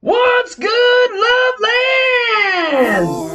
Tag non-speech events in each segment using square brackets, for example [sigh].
What's good, Loveland?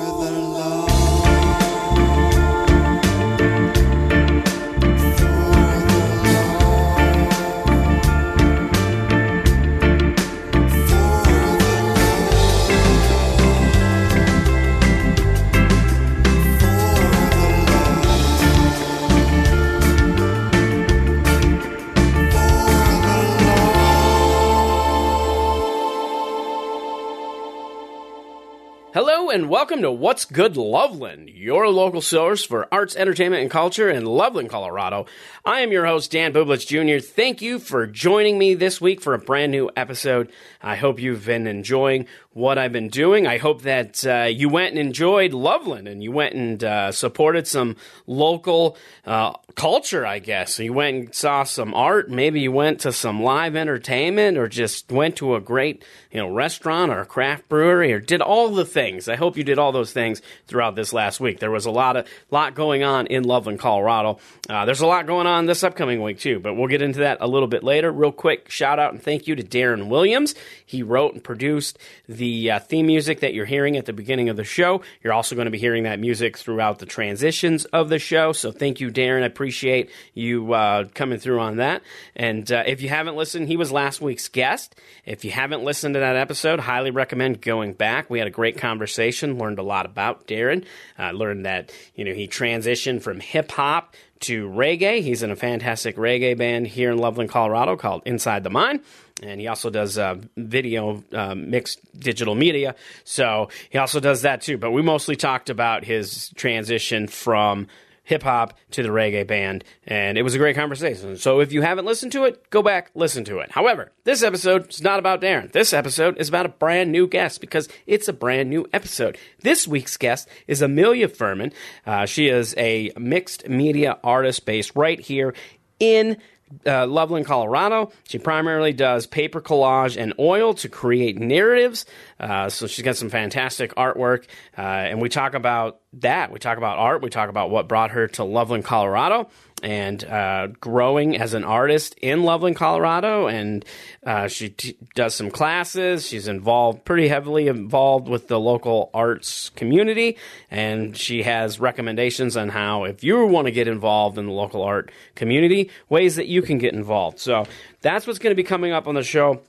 And welcome to What's Good Loveland, your local source for arts, entertainment, and culture in Loveland, Colorado. I am your host, Dan Bublitz Jr. Thank you for joining me this week for a brand new episode. I hope you've been enjoying what I've been doing. I hope that uh, you went and enjoyed Loveland and you went and uh, supported some local uh, culture, I guess. You went and saw some art. Maybe you went to some live entertainment or just went to a great you know restaurant or a craft brewery or did all the things. I hope you did all those things throughout this last week. There was a lot of lot going on in Loveland, Colorado. Uh, there's a lot going on this upcoming week too, but we'll get into that a little bit later. Real quick shout out and thank you to Darren Williams. He wrote and produced the uh, theme music that you're hearing at the beginning of the show. You're also going to be hearing that music throughout the transitions of the show. So thank you, Darren. I appreciate you uh, coming through on that. And uh, if you haven't listened, he was last week's guest. If you haven't listened to that episode, highly recommend going back. We had a great conversation, learned a lot about Darren, uh, learned that you know he transitioned from hip hop to reggae. He's in a fantastic reggae band here in Loveland, Colorado called Inside the Mind. And he also does uh, video uh, mixed digital media. So he also does that too. But we mostly talked about his transition from hip hop to the reggae band, and it was a great conversation. So if you haven't listened to it, go back, listen to it. However, this episode is not about Darren. This episode is about a brand new guest because it's a brand new episode. This week's guest is Amelia Furman. Uh, she is a mixed media artist based right here in uh, Loveland, Colorado. She primarily does paper collage and oil to create narratives. Uh, so she's got some fantastic artwork. Uh, and we talk about that. We talk about art. We talk about what brought her to Loveland, Colorado and uh, growing as an artist in Loveland, Colorado. And uh, she t- does some classes. She's involved, pretty heavily involved with the local arts community. And she has recommendations on how, if you want to get involved in the local art community, ways that you can get involved. So that's what's going to be coming up on the show.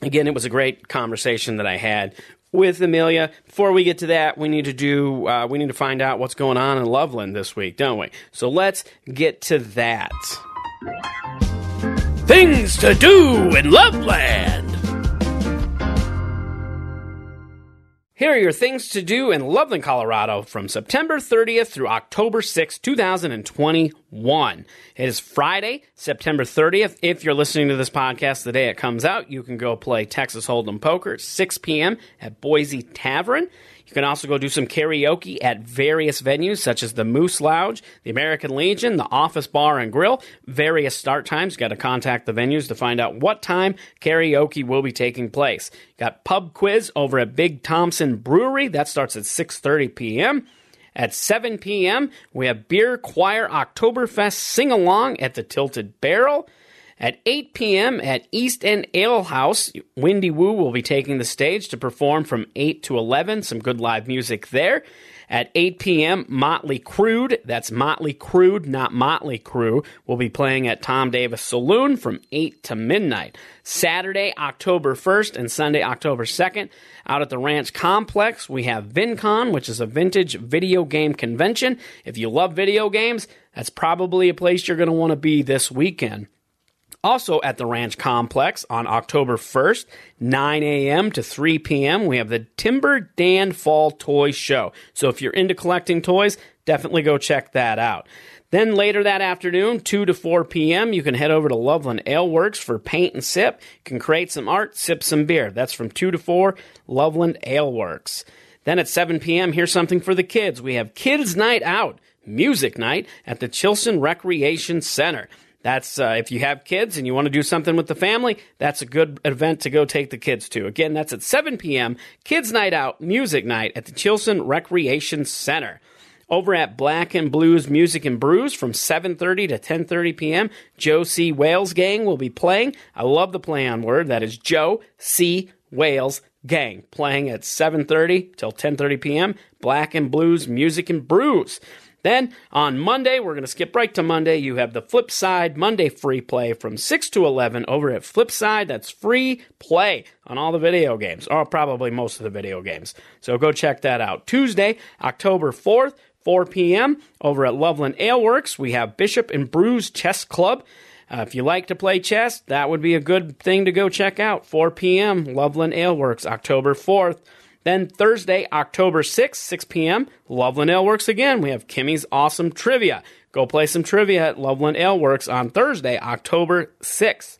Again, it was a great conversation that I had with Amelia. Before we get to that, we need to do uh, we need to find out what's going on in Loveland this week, don't we? So let's get to that. Things to do in Loveland. Here are your things to do in Loveland, Colorado from September 30th through October 6th, 2021. It is Friday, September 30th. If you're listening to this podcast the day it comes out, you can go play Texas Hold'em Poker at 6 p.m. at Boise Tavern. You can also go do some karaoke at various venues such as the Moose Lounge, the American Legion, the Office Bar and Grill. Various start times. You got to contact the venues to find out what time karaoke will be taking place. You got pub quiz over at Big Thompson Brewery. That starts at 6:30 p.m. At 7 p.m., we have Beer Choir Oktoberfest Sing Along at the Tilted Barrel. At 8 p.m. at East End Ale House, Windy Woo will be taking the stage to perform from 8 to 11. Some good live music there. At 8 p.m., Motley Crude, that's Motley Crude, not Motley Crew, will be playing at Tom Davis Saloon from 8 to midnight. Saturday, October 1st and Sunday, October 2nd, out at the Ranch Complex, we have VinCon, which is a vintage video game convention. If you love video games, that's probably a place you're going to want to be this weekend. Also at the Ranch Complex on October 1st, 9 a.m. to 3 p.m., we have the Timber Dan Fall Toy Show. So if you're into collecting toys, definitely go check that out. Then later that afternoon, 2 to 4 p.m., you can head over to Loveland Ale Works for paint and sip. You can create some art, sip some beer. That's from 2 to 4, Loveland Ale Works. Then at 7 p.m., here's something for the kids. We have Kids Night Out, Music Night at the Chilson Recreation Center. That's uh, if you have kids and you want to do something with the family, that's a good event to go take the kids to. Again, that's at 7 p.m. Kids Night Out, Music Night at the Chilson Recreation Center. Over at Black and Blues Music and Brews from 7:30 to 10:30 p.m., Joe C. Wales Gang will be playing. I love the play on word. That is Joe C. Wales Gang playing at 7:30 till 10:30 p.m. Black and Blues Music and Brews. Then on Monday, we're going to skip right to Monday. You have the Flip Side Monday free play from 6 to 11 over at Flipside. That's free play on all the video games, or probably most of the video games. So go check that out. Tuesday, October 4th, 4 p.m. over at Loveland Ale Works, we have Bishop and Brews Chess Club. Uh, if you like to play chess, that would be a good thing to go check out. 4 p.m. Loveland Ale Works, October 4th. Then Thursday, October 6th, 6 p.m., Loveland Ale Works again. We have Kimmy's Awesome Trivia. Go play some trivia at Loveland Ale Works on Thursday, October 6th.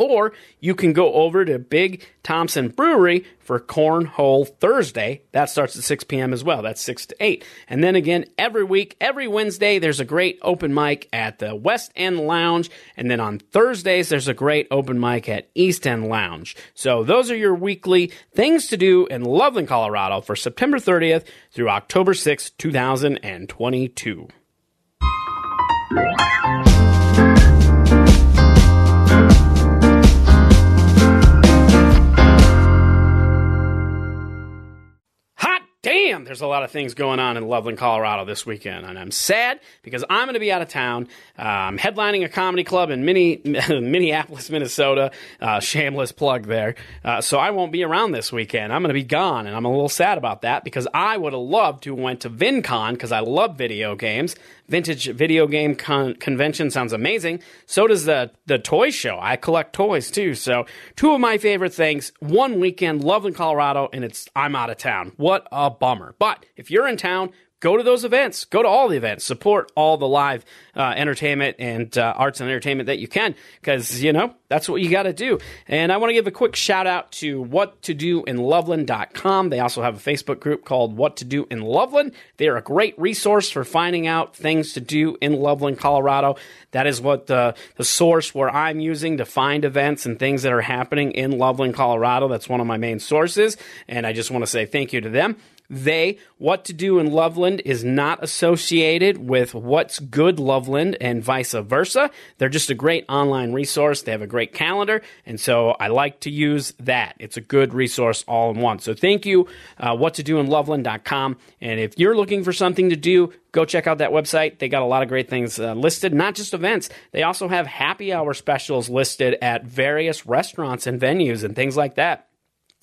Or you can go over to Big Thompson Brewery for Cornhole Thursday. That starts at 6 p.m. as well. That's 6 to 8. And then again, every week, every Wednesday, there's a great open mic at the West End Lounge. And then on Thursdays, there's a great open mic at East End Lounge. So those are your weekly things to do in Loveland, Colorado for September 30th through October 6th, 2022. Damn, there's a lot of things going on in Loveland, Colorado this weekend. And I'm sad because I'm going to be out of town. Uh, I'm headlining a comedy club in Minne- [laughs] Minneapolis, Minnesota. Uh, shameless plug there. Uh, so I won't be around this weekend. I'm going to be gone. And I'm a little sad about that because I would have loved to went to VinCon because I love video games. Vintage video game con- convention sounds amazing. So does the the toy show. I collect toys too. So two of my favorite things. One weekend, Loveland, Colorado, and it's I'm out of town. What a bummer. But if you're in town, go to those events. Go to all the events. Support all the live uh, entertainment and uh, arts and entertainment that you can, because you know that's what you got to do. And I want to give a quick shout out to what to do in Loveland.com. They also have a Facebook group called What to Do in Loveland. They are a great resource for finding out things to do in Loveland, Colorado. That is what the the source where I'm using to find events and things that are happening in Loveland, Colorado. That's one of my main sources, and I just want to say thank you to them. They, What to Do in Loveland, is not associated with What's Good Loveland and vice versa. They're just a great online resource. They have a great calendar, and so I like to use that. It's a good resource all in one. So thank you, uh, What to Do in Loveland.com. And if you're looking for something to do, go check out that website. They got a lot of great things uh, listed, not just events. They also have happy hour specials listed at various restaurants and venues and things like that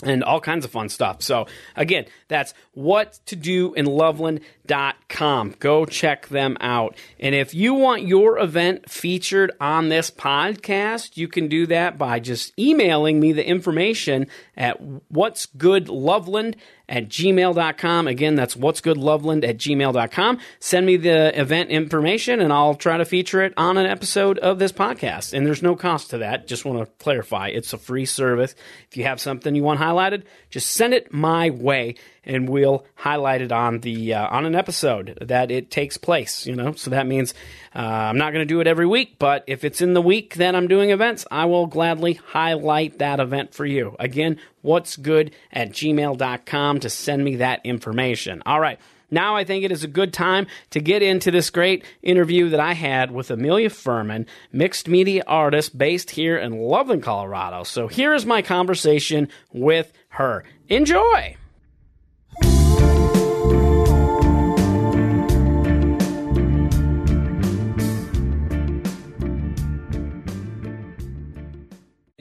and all kinds of fun stuff. So again, that's what to do in loveland.com. Go check them out. And if you want your event featured on this podcast, you can do that by just emailing me the information at what's good loveland at gmail.com. Again, that's what's good loveland at gmail.com. Send me the event information and I'll try to feature it on an episode of this podcast. And there's no cost to that. Just want to clarify it's a free service. If you have something you want highlighted, just send it my way and we'll highlight it on the uh, on an episode that it takes place. You know, so that means uh, I'm not going to do it every week, but if it's in the week that I'm doing events, I will gladly highlight that event for you. Again, what's good at gmail.com to send me that information. All right. Now I think it is a good time to get into this great interview that I had with Amelia Furman, mixed media artist based here in Loveland, Colorado. So here is my conversation with her. Enjoy!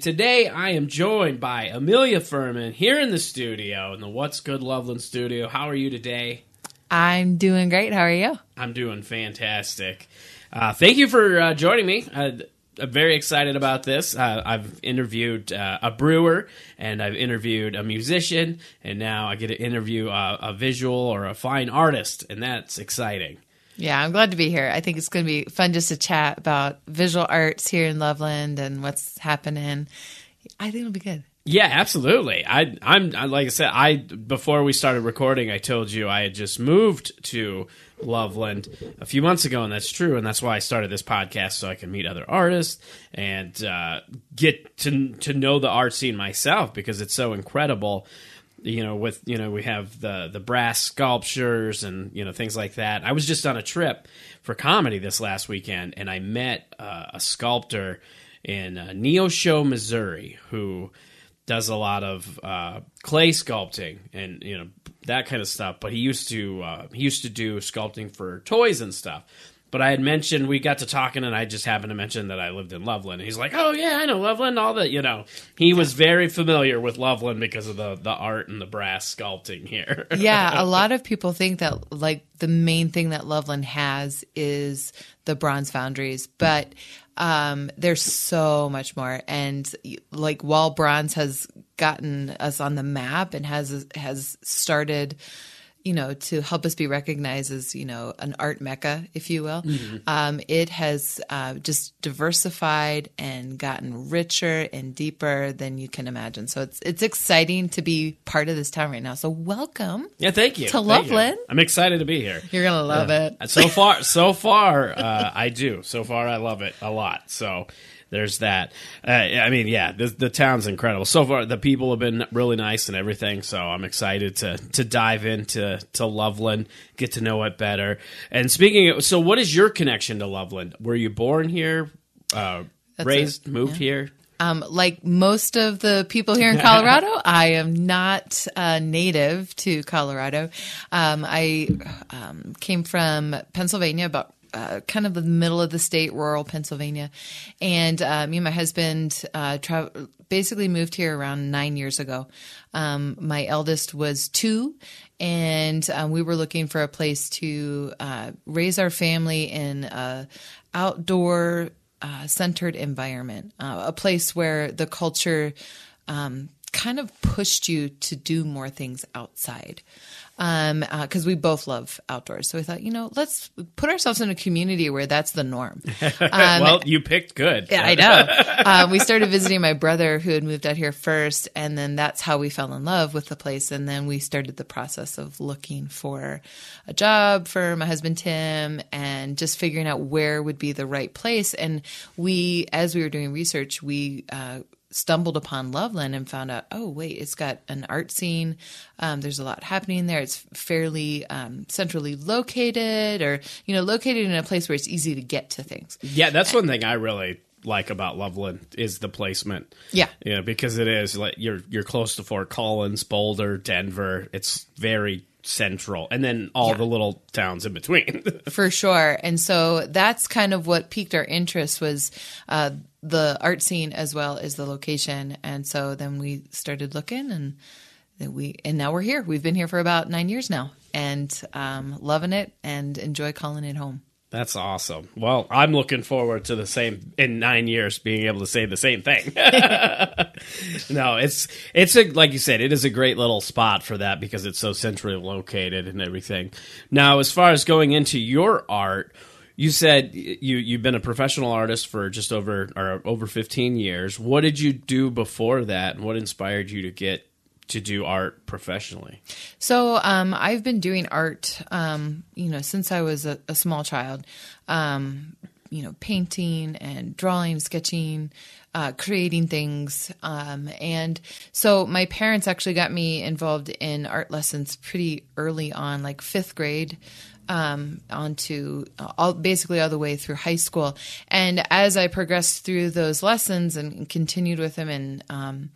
Today, I am joined by Amelia Furman here in the studio, in the What's Good Loveland studio. How are you today? I'm doing great. How are you? I'm doing fantastic. Uh, thank you for uh, joining me. Uh, I'm very excited about this. Uh, I've interviewed uh, a brewer and I've interviewed a musician, and now I get to interview a, a visual or a fine artist, and that's exciting. Yeah, I'm glad to be here. I think it's going to be fun just to chat about visual arts here in Loveland and what's happening. I think it'll be good. Yeah, absolutely. I, I'm I, like I said. I before we started recording, I told you I had just moved to Loveland a few months ago, and that's true. And that's why I started this podcast so I can meet other artists and uh, get to to know the art scene myself because it's so incredible. You know, with you know we have the the brass sculptures and you know things like that. I was just on a trip for comedy this last weekend, and I met uh, a sculptor in uh, Neosho, Missouri, who does a lot of uh, clay sculpting and you know that kind of stuff. But he used to uh, he used to do sculpting for toys and stuff. But I had mentioned we got to talking, and I just happened to mention that I lived in Loveland. He's like, "Oh yeah, I know Loveland." All that, you know, he was very familiar with Loveland because of the the art and the brass sculpting here. [laughs] yeah, a lot of people think that like the main thing that Loveland has is the bronze foundries, but um, there's so much more. And like while bronze has gotten us on the map and has has started you know, to help us be recognized as, you know, an art mecca, if you will. Mm-hmm. Um, it has uh, just diversified and gotten richer and deeper than you can imagine. So it's it's exciting to be part of this town right now. So welcome. Yeah, thank you to thank Loveland. You. I'm excited to be here. You're gonna love yeah. it. So far, so far, uh, I do. So far, I love it a lot. So there's that. Uh, I mean, yeah, the, the town's incredible. So far, the people have been really nice and everything. So I'm excited to to dive into to Loveland, get to know it better. And speaking of, so what is your connection to Loveland? Were you born here, uh, raised, moved yeah. here? Um, like most of the people here in Colorado, [laughs] I am not uh, native to Colorado. Um, I um, came from Pennsylvania about uh, kind of the middle of the state, rural Pennsylvania. And uh, me and my husband uh, tra- basically moved here around nine years ago. Um, my eldest was two, and um, we were looking for a place to uh, raise our family in a outdoor uh, centered environment, uh, a place where the culture um, kind of pushed you to do more things outside um, because uh, we both love outdoors. So we thought, you know, let's put ourselves in a community where that's the norm. [laughs] Um, well, you picked good. yeah, I know. [laughs] uh, we started visiting my brother who had moved out here first, and then that's how we fell in love with the place. And then we started the process of looking for a job for my husband Tim, and just figuring out where would be the right place. And we, as we were doing research, we uh, stumbled upon Loveland and found out, oh, wait, it's got an art scene. Um, there's a lot happening there. It's fairly um, centrally located or, you know, located in a place where it's easy to get to things. Yeah, that's one thing I really like about Loveland is the placement. Yeah. Yeah, because it is like you're you're close to Fort Collins, Boulder, Denver. It's very central and then all yeah. the little towns in between [laughs] for sure and so that's kind of what piqued our interest was uh, the art scene as well as the location. And so then we started looking and then we and now we're here. We've been here for about nine years now and um, loving it and enjoy calling it home. That's awesome. Well, I'm looking forward to the same in nine years being able to say the same thing. [laughs] no, it's it's a like you said, it is a great little spot for that because it's so centrally located and everything. Now, as far as going into your art, you said you you've been a professional artist for just over or over 15 years. What did you do before that? And what inspired you to get to do art professionally? So um, I've been doing art, um, you know, since I was a, a small child. Um, you know, painting and drawing, sketching, uh, creating things. Um, and so my parents actually got me involved in art lessons pretty early on, like fifth grade um, onto uh, all, basically all the way through high school. And as I progressed through those lessons and continued with them and, um,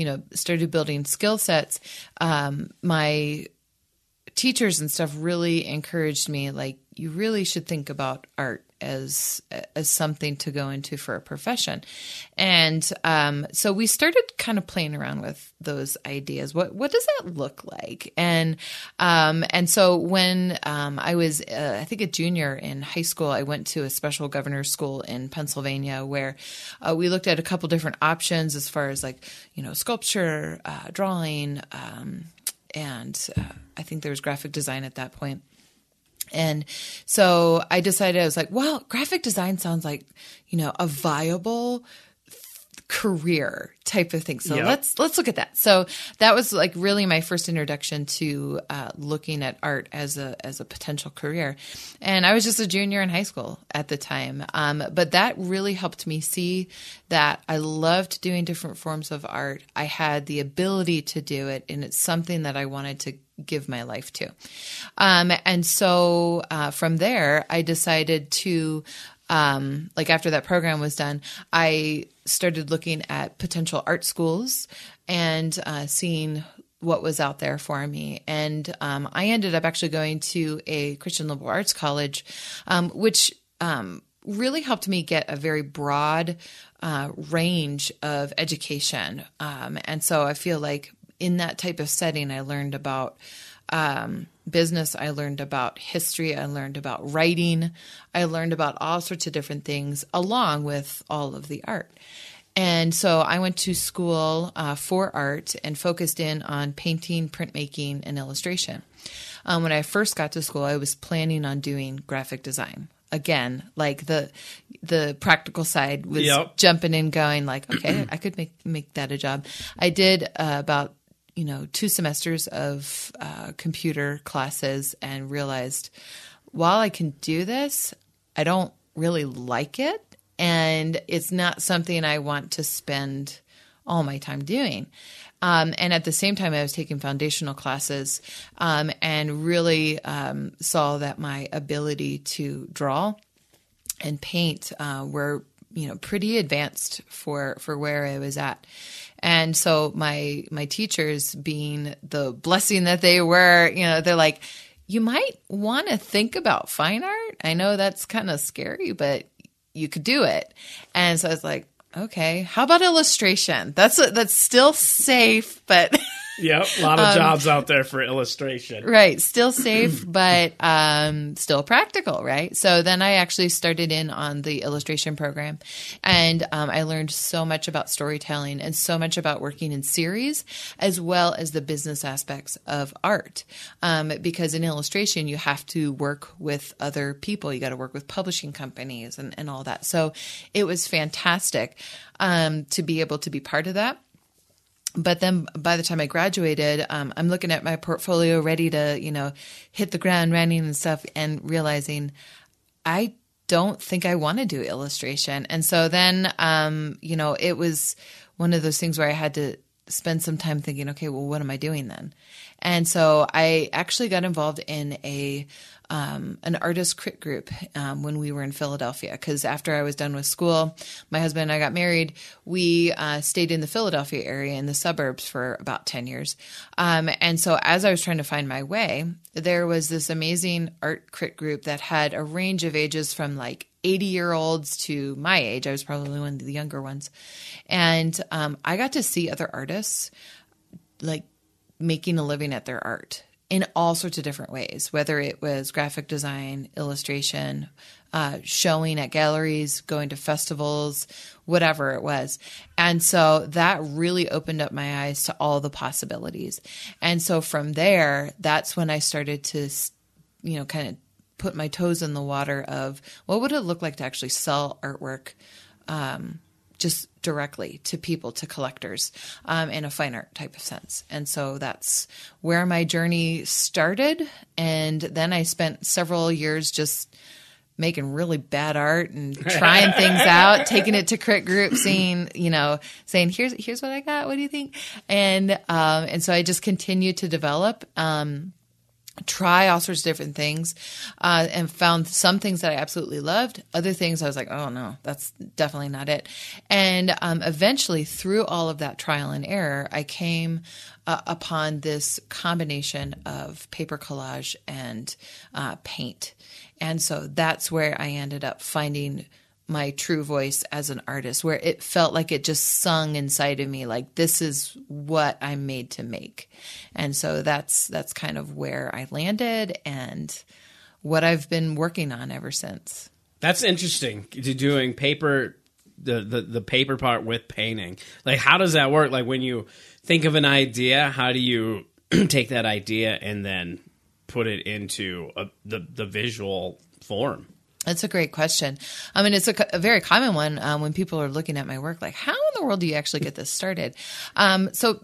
you know, started building skill sets, um, my teachers and stuff really encouraged me like, you really should think about art as as something to go into for a profession. And um, so we started kind of playing around with those ideas. What what does that look like? And um, and so when um, I was uh, I think a junior in high school, I went to a special governor's school in Pennsylvania where uh, we looked at a couple different options as far as like you know sculpture, uh, drawing. Um, and uh, I think there was graphic design at that point. And so I decided I was like, well, graphic design sounds like, you know, a viable career type of thing. So yep. let's let's look at that. So that was like really my first introduction to uh, looking at art as a as a potential career. And I was just a junior in high school at the time, um, but that really helped me see that I loved doing different forms of art. I had the ability to do it, and it's something that I wanted to give my life to. Um, and so uh, from there, I decided to, um, like after that program was done, I started looking at potential art schools and uh, seeing what was out there for me. And um, I ended up actually going to a Christian liberal arts college, um, which um, really helped me get a very broad uh, range of education. Um, and so I feel like in that type of setting, I learned about um, business, I learned about history, I learned about writing, I learned about all sorts of different things along with all of the art. And so I went to school uh, for art and focused in on painting, printmaking, and illustration. Um, when I first got to school, I was planning on doing graphic design. Again, like the the practical side was Yep. jumping in, going like, okay, I could make make that a job. I did uh, about you know two semesters of uh, computer classes and realized while I can do this, I don't really like it, and it's not something I want to spend all my time doing. Um, and at the same time, I was taking foundational classes um, and really um, saw that my ability to draw and paint uh, were you know pretty advanced for for where I was at. And so my my teachers being the blessing that they were, you know, they're like you might want to think about fine art. I know that's kind of scary, but you could do it. And so I was like, okay, how about illustration? That's that's still safe, but Yep, a lot Um, of jobs out there for illustration. right still safe [clears throat] but um still practical right? So then i actually started in on the illustration program and um, i learned so much about storytelling and so much about working in series as well as the business aspects of art. Um, because in illustration you have to work with other people. You got to work with publishing companies and, and all that. So it was fantastic um, to be able to be part of that but then by the time I graduated, um, I'm looking at my portfolio, ready to, you know, hit the ground running and stuff, and realizing I don't think I want to do illustration. And so then, um, you know, it was one of those things where I had to spend some time thinking, okay, well, what am I doing then? And so I actually got involved in a um, an artist crit group um, when we were in Philadelphia. Because after I was done with school, my husband and I got married. We uh, stayed in the Philadelphia area in the suburbs for about 10 years. Um, and so as I was trying to find my way, there was this amazing art crit group that had a range of ages from like 80 year olds to my age. I was probably one of the younger ones. And um, I got to see other artists like making a living at their art in all sorts of different ways, whether it was graphic design, illustration, uh, showing at galleries, going to festivals, whatever it was. And so that really opened up my eyes to all the possibilities. And so from there, that's when I started to, you know, kind of put my toes in the water of what would it look like to actually sell artwork um, just directly to people, to collectors, um, in a fine art type of sense. And so that's where my journey started. And then I spent several years just making really bad art and [laughs] trying things out, taking it to crit group, seeing, you know, saying, here's, here's what I got. What do you think? And, um, and so I just continued to develop, um, try all sorts of different things uh, and found some things that I absolutely loved. Other things I was like, oh no, that's definitely not it. And um, eventually, through all of that trial and error, I came uh, upon this combination of paper collage and uh, paint. And so that's where I ended up finding my true voice as an artist where it felt like it just sung inside of me like this is what I'm made to make. And so that's that's kind of where I landed and what I've been working on ever since. That's interesting. To doing paper, the, the the paper part with painting. Like, how does that work? Like, when you think of an idea, how do you [clears throat] take that idea and then put it into a, the the visual form? That's a great question. I mean, it's a, a very common one um, when people are looking at my work, like, how in the world do you actually get this started? Um, so,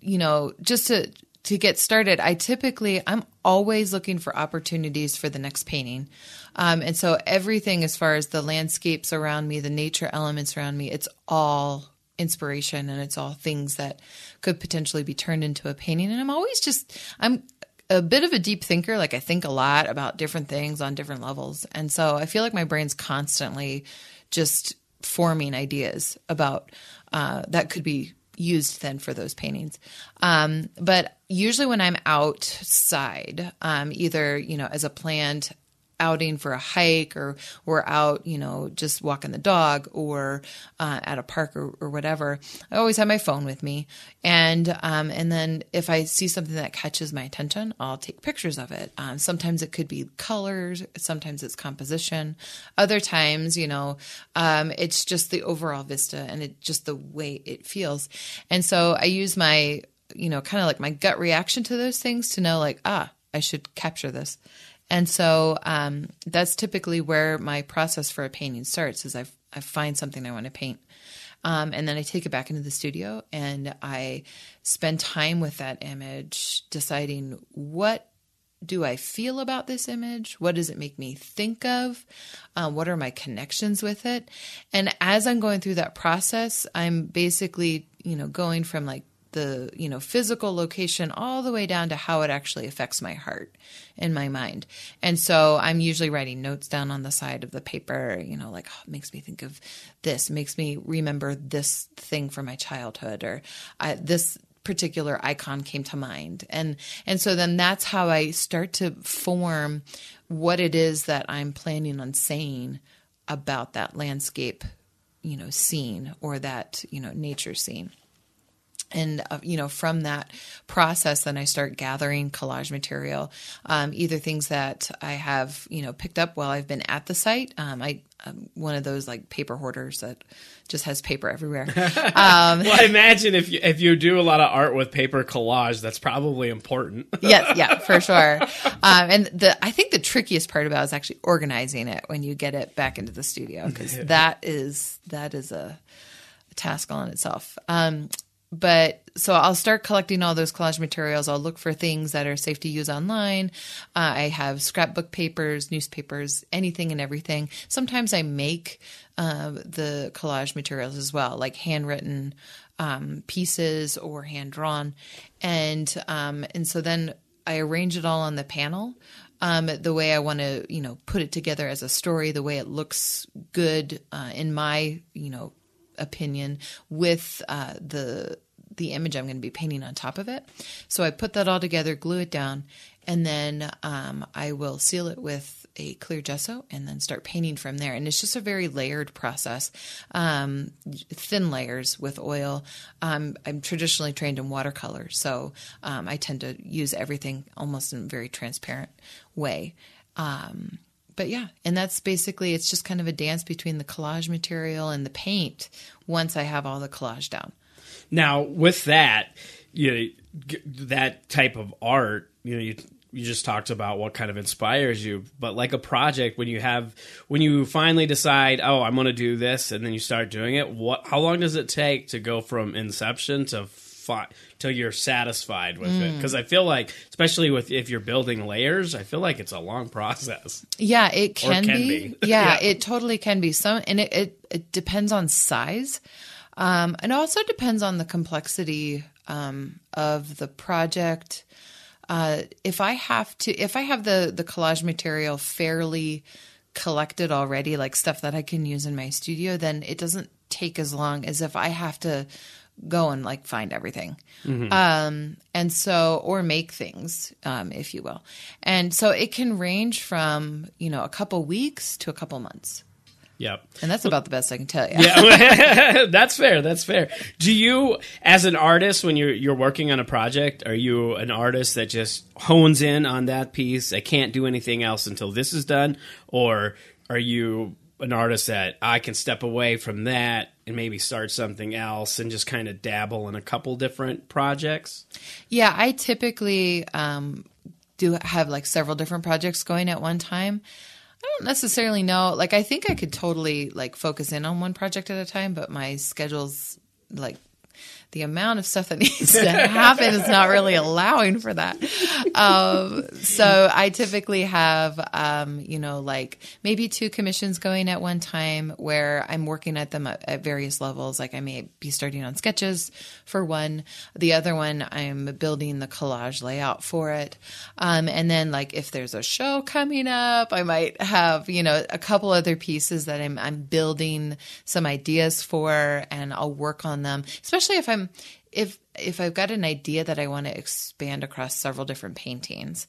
you know, just to to get started, I typically I'm always looking for opportunities for the next painting, um, and so everything as far as the landscapes around me, the nature elements around me, it's all inspiration and it's all things that could potentially be turned into a painting. And I'm always just I'm a bit of a deep thinker. Like I think a lot about different things on different levels. And so I feel like my brain's constantly just forming ideas about uh, that could be used then for those paintings. Um, but usually when I'm outside, um, either you know as a planned outing for a hike or we're out, you know, just walking the dog or uh, at a park or, or, whatever, I always have my phone with me. And um, and then if I see something that catches my attention, I'll take pictures of it. Um, sometimes it could be colors, sometimes it's composition. Other times, you know, um, it's just the overall vista and it just the way it feels. And so I use my, you know, kind of like my gut reaction to those things to know like, ah, I should capture this. And so um, that's typically where my process for a painting starts is I, I find something I want to paint. Um, and then I take it back into the studio and I spend time with that image, deciding what do I feel about this image? What does it make me think of? Uh, what are my connections with it? And as I'm going through that process, I'm basically, you know, going from like the you know physical location all the way down to how it actually affects my heart and my mind. And so i'm usually writing notes down on the side of the paper you know like oh, it makes me think of this. Makes me remember this thing from my childhood or this particular icon came to mind. And and so then that's how i start to form what it is that i'm planning on saying about that landscape you know scene or that you know nature scene and uh, you know from that process then i start gathering collage material um, either things that i have you know picked up while i've been at the site um, i I'm one of those like paper hoarders that just has paper everywhere. [laughs] Um, well, I imagine if you if you do a lot of art with paper collage, that's probably important. [laughs] yes, yeah, for [laughs] sure. Um, and the I think the trickiest part about it is actually organizing it when you get it back into the studio because that is that is a, a task all in itself. Um, but so I'll start collecting all those collage materials. I'll look for things that are safe to use online. Uh, I have scrapbook papers, newspapers, anything and everything. Sometimes I make uh, the collage materials as well, like handwritten um, pieces or hand drawn, and um, and so then I arrange it all on the panel. Um, the way I want to, you know, put it together as a story, the way it looks good uh, in my, you know, opinion with uh, the the image I'm going to be painting on top of it. So I put that all together, glue it down, and then um, I will seal it with a clear gesso and then start painting from there. And it's just a very layered process, um, thin layers with oil. Um, I'm traditionally trained in watercolor, so um, I tend to use everything almost in a very transparent way. Um, but yeah, and that's basically it's just kind of a dance between the collage material and the paint once I have all the collage down. Now, with that, you know, that type of art, you know, you you just talked about what kind of inspires you, but like a project when you have when you finally decide, oh, I'm going to do this, and then you start doing it. What? How long does it take to go from inception to fi- till you're satisfied with mm. it because i feel like especially with if you're building layers i feel like it's a long process. Yeah it can, can be, be. [laughs] Yeah, yeah, it totally can be. Some and it, it, it depends on size. Um, and also depends on the complexity um, of the project. Uh, if i have to if i have the the collage material fairly collected already like stuff that i can use in my studio then it doesn't take as long as if i have to go and like find everything. Mm-hmm. Um, and so, or make things, um, if you will. And so it can range from, you know, a couple weeks to a couple months. Yep. And that's about the best I can tell you. yeah. [laughs] that's fair. That's fair. Do you as an artist when you're you're working on a project, are you an artist that just hones in on that piece? I can't do anything else until this is done or are you an artist that I can step away from that and maybe start something else and just kind of dabble in a couple different projects? Yeah, I typically um, do have like several different projects going at one time. I don't necessarily know. Like, I think I could totally like focus in on one project at a time, but my schedule's like the amount of stuff that [laughs] needs to happen is not really allowing for that. Um, so I typically have, um, you know, like maybe two commissions going at one time where I'm working at them at, at, various levels. Like I may be starting on sketches for one, the other one I'm building the collage layout for it. Um, and then like if there's a show coming up, I might have, you know, a couple other pieces that I'm, I'm building some ideas for and I'll work on them, especially if I'm um, if if I've got an idea that I want to expand across several different paintings,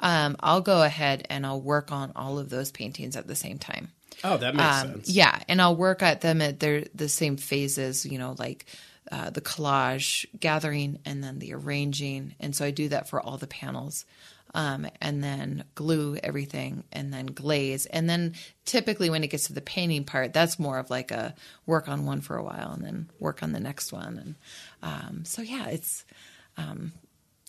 um, I'll go ahead and I'll work on all of those paintings at the same time. Oh, that makes Um, sense. Yeah, and I'll work at them at their the same phases. You know, like uh, the collage gathering and then the arranging, and so I do that for all the panels. Um, and then glue everything and then glaze. And then typically when it gets to the painting part, that's more of like a work on one for a while and then work on the next one. And um, so, yeah, it's, um,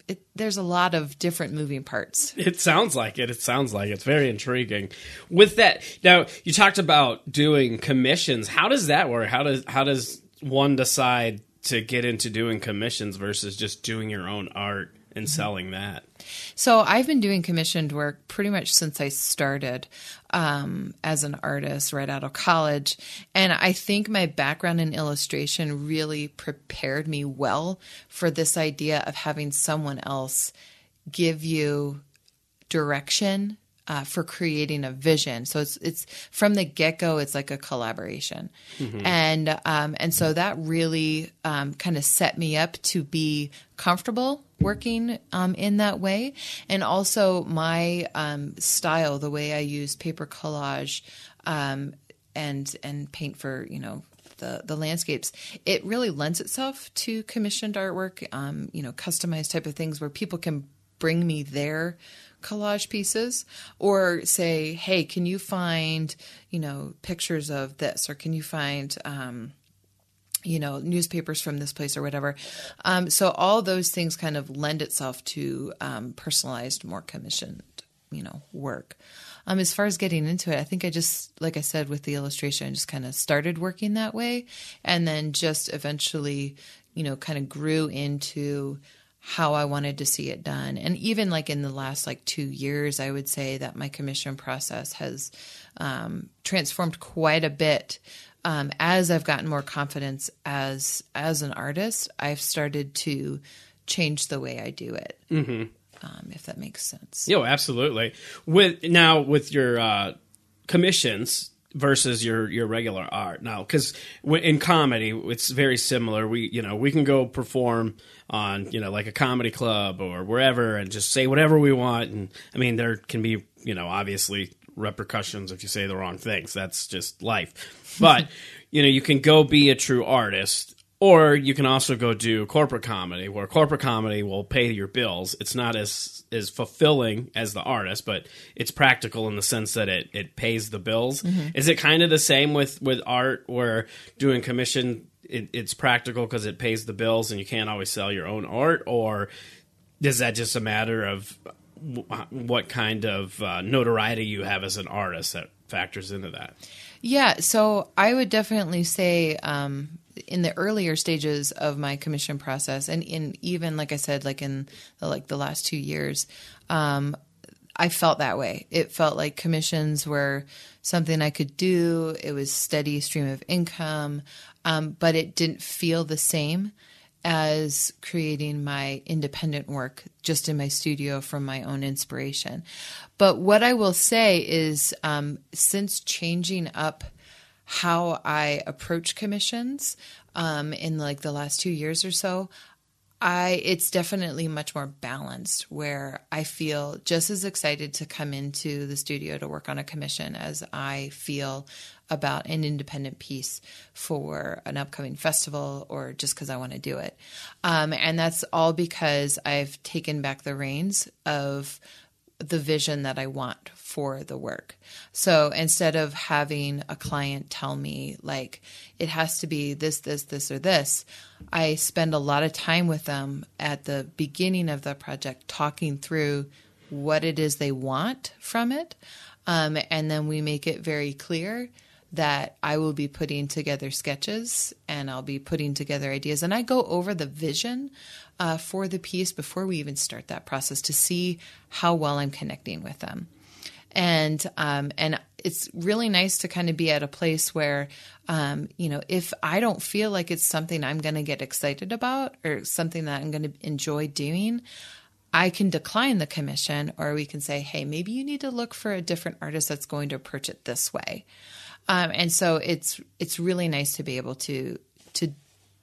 it, there's a lot of different moving parts. It sounds like it. It sounds like it's very intriguing. With that, now you talked about doing commissions. How does that work? How does how does one decide to get into doing commissions versus just doing your own art and selling that? So I've been doing commissioned work pretty much since I started um, as an artist right out of college. And I think my background in illustration really prepared me well for this idea of having someone else give you direction uh, for creating a vision. So it's it's from the get go. It's like a collaboration, and um, and so that really um, kind of set me up to be comfortable working um, in that way, and also my um, style, the way I use paper collage, um, and and paint for you know the, the landscapes, it really lends itself to commissioned artwork, um, you know, customized type of things where people can bring me their collage pieces or say, hey, can you find, you know, pictures of this or can you find, um, you know, newspapers from this place or whatever. Um, so all those things kind of lend itself to um, personalized, more commissioned, you know, work. Um, as far as getting into it, I think I just, like I said, with the illustration, I just kind of started working that way and then just eventually, you know, kind of grew into how I wanted to see it done. And even like in the last like two years, I would say that my commission process has um, transformed quite a bit. Um, as I've gotten more confidence as as an artist, I've started to change the way I do it. Mm-hmm. Um, if that makes sense. Yeah, absolutely. With now with your uh, commissions versus your your regular art. Now because in comedy it's very similar. We you know we can go perform on you know like a comedy club or wherever and just say whatever we want. And i mean there can be you know obviously repercussions if you say the wrong things. That's just life. But [laughs] you know you can go be a true artist or you can also go do corporate comedy where corporate comedy will pay your bills. It's not as as fulfilling as the artist but it's practical in the sense that it it pays the bills. Is it kind of the same with with art where doing commission it, it's practical because it pays the bills and you can't always sell your own art? Or is that just a matter of what kind of uh, notoriety you have as an artist that factors into that? Yeah, so I would definitely say um, in the earlier stages of my commission process, and in even like I said, like in the, like the last two years, um, I felt that way. It felt like commissions were something I could do. It was steady stream of income, um, but it didn't feel the same as creating my independent work just in my studio from my own inspiration. But what I will say is, um, since changing up how I approach commissions um, in like the last two years or so, I it's definitely much more balanced where I feel just as excited to come into the studio to work on a commission as I feel about an independent piece for an upcoming festival or just because I want to do it. Um, and that's all because I've taken back the reins of the vision that I want for the work. So instead of having a client tell me, like, it has to be this, this, this, or this, I spend a lot of time with them at the beginning of the project talking through what it is they want from it. Um, and then we make it very clear that I will be putting together sketches and I'll be putting together ideas. And I go over the vision uh, for the piece before we even start that process to see how well I'm connecting with them. And um, and it's really nice to kind of be at a place where, um, you know, if I don't feel like it's something I'm going to get excited about or something that I'm going to enjoy doing, I can decline the commission, or we can say, hey, maybe you need to look for a different artist that's going to approach it this way. Um, and so it's it's really nice to be able to to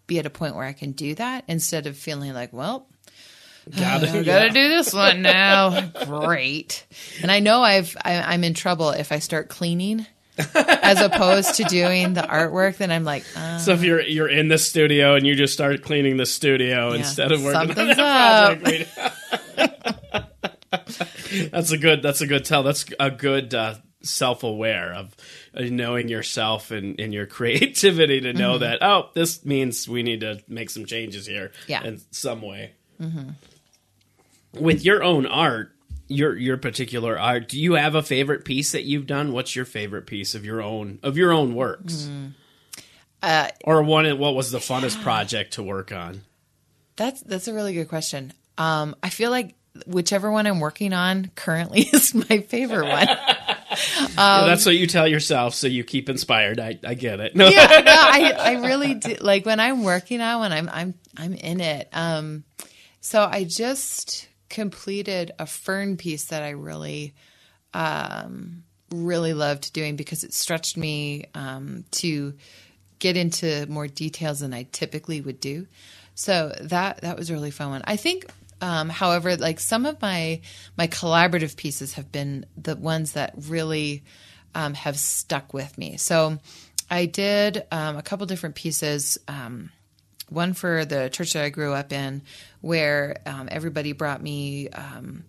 be at a point where I can do that instead of feeling like, well, Gotta, I gotta do this one now. Great. And I know I've I, I'm in trouble if I start cleaning as opposed to doing the artwork. Then I'm like, uh, So if you're you're in the studio and you just start cleaning the studio instead of working on that project, [laughs] that's a good. That's a good tell. That's a good uh, self aware of uh, knowing yourself and, and your [laughs] creativity to know that oh this means we need to make some changes here Mm-hmm. Yeah. in some way. With your own art, your your particular art, do you have a favorite piece that you've done? What's your favorite piece of your own of your own works? Mm-hmm. uh, Or one, what was the funnest project to work on? that's that's a really good question. Um, I feel like whichever one I'm working on currently [laughs] is my favorite one. Well, [laughs] that's what you tell yourself, so you keep inspired. I, I get it. No, yeah, no, [laughs] I, I really do. Like when I'm working on when I'm I'm I'm in it. Um, so I just completed a fern piece that I really, um, really loved doing because it stretched me um, to get into more details than I typically would do. So that that was a really fun one. I think. Um, however, like some of my my collaborative pieces have been the ones that really um, have stuck with me. So I did um, a couple different pieces. Um, one for the church that I grew up in, where um, everybody brought me um,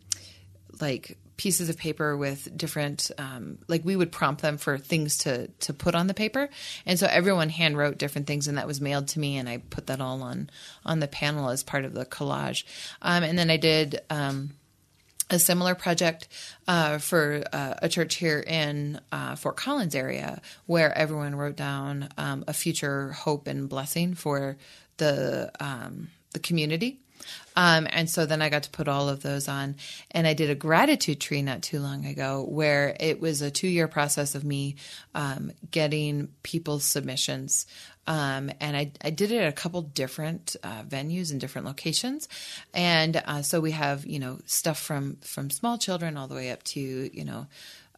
like pieces of paper with different um, like we would prompt them for things to to put on the paper. And so everyone hand wrote different things and that was mailed to me and i put that all on on the panel as part of the collage. Um, and then i did um, a similar project uh, for uh, a church here in uh, Fort Collins area, where everyone wrote down um, a future hope and blessing for the um, the community. Um, and so then I got to put all of those on, and I did a gratitude tree not too long ago, where it was a two year process of me um, getting people's submissions um, and I, I did it at a couple different uh, venues and different locations, and uh, so we have you know stuff from from small children all the way up to you know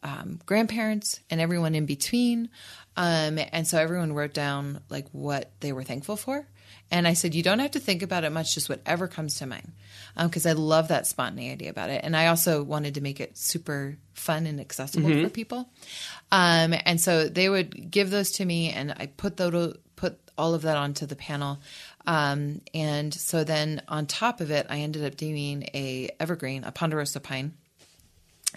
um, grandparents and everyone in between, um, and so everyone wrote down like what they were thankful for. And I said, you don't have to think about it much, just whatever comes to mind. Because I love that spontaneity about it. And I also wanted to make it super fun and accessible for people. Um, and so they would give those to me, and I put those, put all of that onto the panel. Um, and so then on top of it, I ended up doing a evergreen, a ponderosa pine,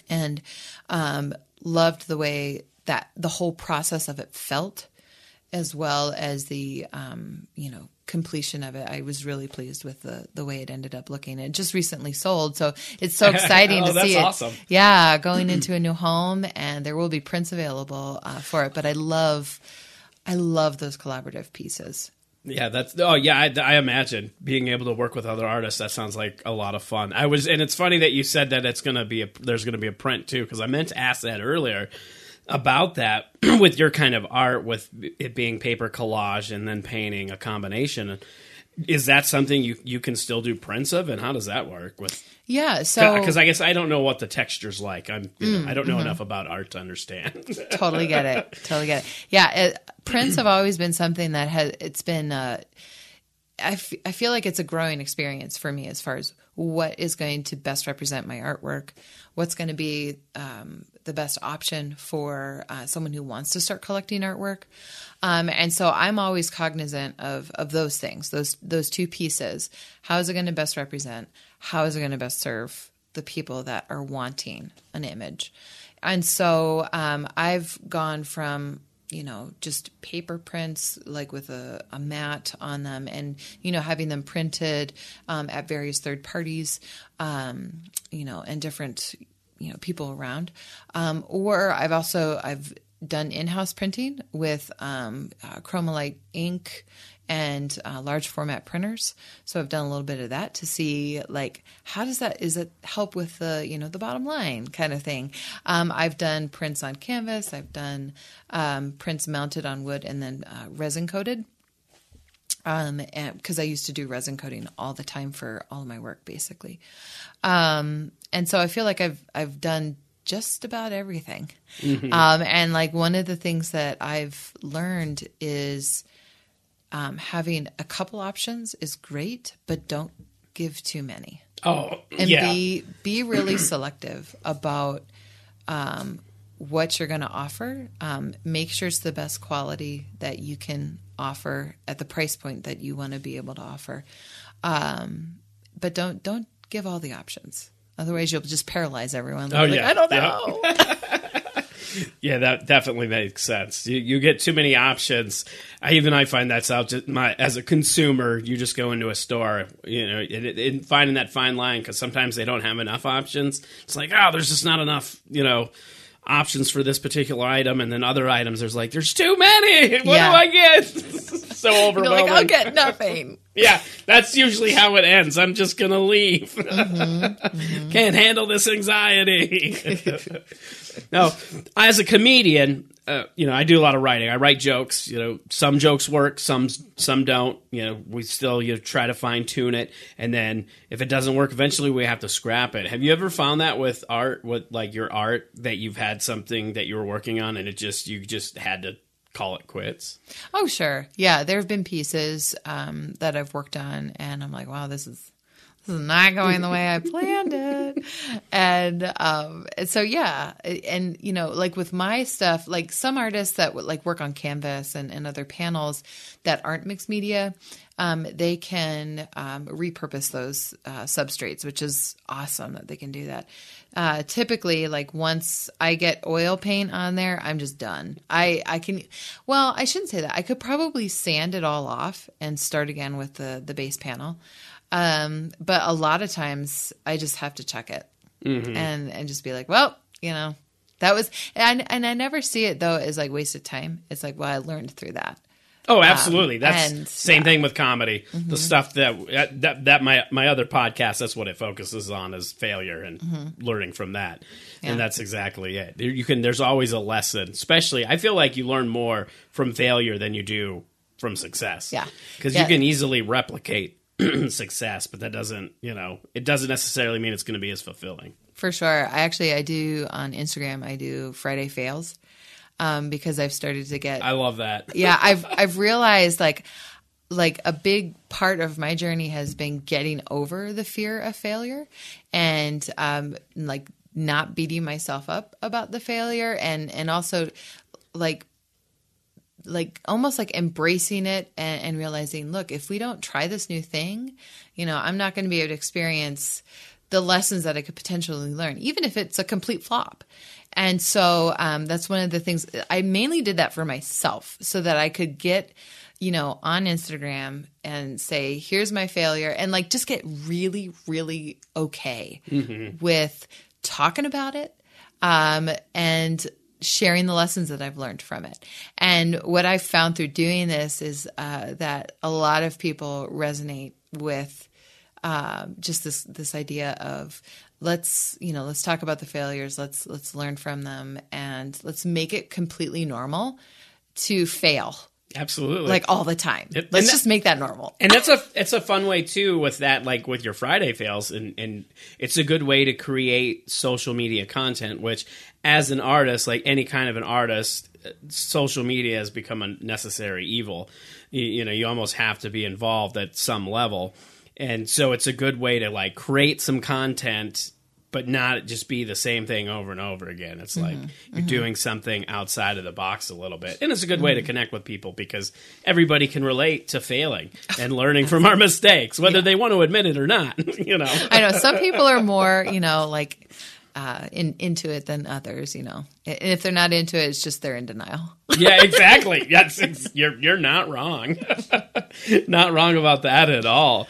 and um, loved the way that the whole process of it felt, as well as the um, you know completion of it. I was really pleased with the the way it ended up looking. It just recently sold, so it's so [laughs] exciting Oh, to that's see awesome. it. Yeah, going into [clears throat] a new home, and there will be prints available uh, for it. But I love, I love those collaborative pieces. Yeah, that's oh yeah. I, I imagine being able to work with other artists. That sounds like a lot of fun. I was, and it's funny that you said that it's gonna be a there's gonna be a print too because I meant to ask that earlier about that [clears throat] with your kind of art with it being paper collage and then painting a combination. Is that something you you can still do prints of, and how does that work with? Yeah, so Because I guess I don't know what the texture's like. I'm Mm, know, I don't know mm-hmm. enough about art to understand. [laughs] totally get it. Totally get it. Yeah, it, prints have always been something that has. It's been. Uh, I, f- I feel like it's a growing experience for me as far as what is going to best represent my artwork, what's going to be um, the best option for uh, someone who wants to start collecting artwork. Um, and so I'm always cognizant of of those things, those those two pieces. How is it going to best represent? How is it going to best serve the people that are wanting an image? And so um, I've gone from you know just paper prints like with a, a mat on them and you know having them printed um, at various third parties um, you know and different you know people around. Um, or i've also i've done in-house printing with um, uh, chromolite ink and uh, large format printers. So i've done a little bit of that to see like how does that is it help with the you know the bottom line kind of thing? Um, i've done prints on canvas. I've done um, prints mounted on wood and then uh, resin coated um because i used to do resin coating all the time for all of my work basically um and so i feel like i've i've done just about everything um and like one of the things that i've learned is um, having a couple options is great, but don't give too many Oh, and yeah. be be really [clears throat] selective about um, what you're going to offer. Um, make sure it's the best quality that you can offer at the price point that you want to be able to offer. Um, but don't don't give all the options. Otherwise, you'll just paralyze everyone. Oh, Like, yeah. I don't Yeah. know. [laughs] Yeah, that definitely makes sense. You, you get too many options. I even I find that's out just my as a consumer. You just go into a store, you know, and, and finding that fine line because sometimes they don't have enough options. It's like, oh, there's just not enough, you know, options for this particular item, and then other items. There's like, there's too many. [laughs] What Yeah. do I get? [laughs] so You're overwhelming. like, I'll get [laughs] nothing. Yeah, that's usually how it ends. I'm just gonna leave. Mm-hmm, mm-hmm. Can't handle this anxiety. no, as a comedian, uh, you know, I do a lot of writing. I write jokes. You know, some jokes work, some some don't. You know, we still you know, try to fine tune it, and then if it doesn't work, eventually we have to scrap it. Have you ever found that with art, with like your art, that you've had something that you were working on, and it just you just had to call it quits? Oh, sure. Yeah, there have been pieces um, that I've worked on, and I'm like, wow, this is this is not going the way I [laughs] planned it. And um, so yeah, and you know, like with my stuff, like some artists that would like work on canvas and, and other panels that aren't mixed media. Um, they can um, repurpose those uh, substrates, which is awesome that they can do that. Uh, typically, like once I get oil paint on there, I'm just done. I I can, well, I shouldn't say that. I could probably sand it all off and start again with the the base panel. Um, but a lot of times I just have to check it and and just be like, well, you know, that was and and I never see it though as like wasted time. It's like, well, I learned through that. Oh, absolutely. That's and- same yeah. Mm-hmm. thing with comedy. The stuff that that that my my other podcast that's what it focuses on is failure and learning from that. Mm-hmm. Yeah. And that's exactly it. There- You can there's always a lesson. Especially I feel like you learn more from failure than you do from success. Yeah. Cuz Yeah. you can easily replicate [clears throat] success, but that doesn't, you know, it doesn't necessarily mean it's going to be as fulfilling. For sure. I actually I do on Instagram. I do Friday fails um, because I've started to get I love that. [laughs] yeah i've i've realized like like a big part of my journey has been getting over the fear of failure and um like not beating myself up about the failure and and also like like almost like embracing it and, and realizing look if we don't try this new thing you know i'm not going to be able to experience the lessons that i could potentially learn even if it's a complete flop. And so um, that's one of the things i mainly did that for myself so that i could get you know on instagram and say here's my failure and like just get really really okay with talking about it um, and sharing the lessons that I've learned from it. And what I've found through doing this is uh, that a lot of people resonate with um, just this this idea of let's you know let's talk about the failures, let's let's learn from them, and let's make it completely normal to fail Absolutely. like all the time. Yep. Let's that- just make that normal. and that's a it's a fun way too with that like with your friday fails and and it's a good way to create social media content which as an artist like any kind of an artist social media has become a necessary evil you, you know you almost have to be involved at some level and so it's a good way to like create some content but not just be the same thing over and over again. It's like mm-hmm. you're mm-hmm. doing something outside of the box a little bit. And it's a good way to mm-hmm. connect with people because everybody can relate to failing [laughs] and learning from our mistakes, whether they want to admit it or not, [laughs] you know. I know some people are more, [laughs] you know, like uh, in, into it than others. You know, and if they're not into it, it's just they're in denial. yeah, exactly. That's you're you're not wrong. not wrong about that at all.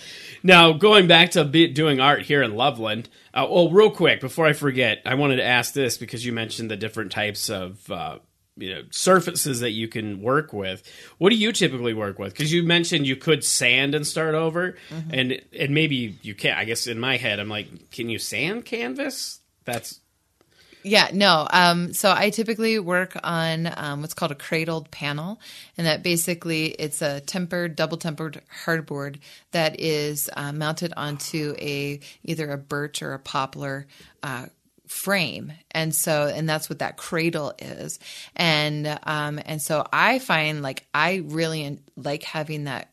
Now, going back to be, doing art here in Loveland. Uh, well, real quick before I forget, I wanted to ask this because you mentioned the different types of uh, you know surfaces that you can work with. What do you typically work with? Because you mentioned you could sand and start over, and and maybe you can't. I guess in my head, I'm like, can you sand canvas? That's Yeah, no. Um, so I typically work on um, what's called a cradled panel, and that basically it's a tempered, double tempered hardboard that is uh, mounted onto a either a birch or a poplar uh, frame and so and that's what that cradle is and um and so i find like i really like having that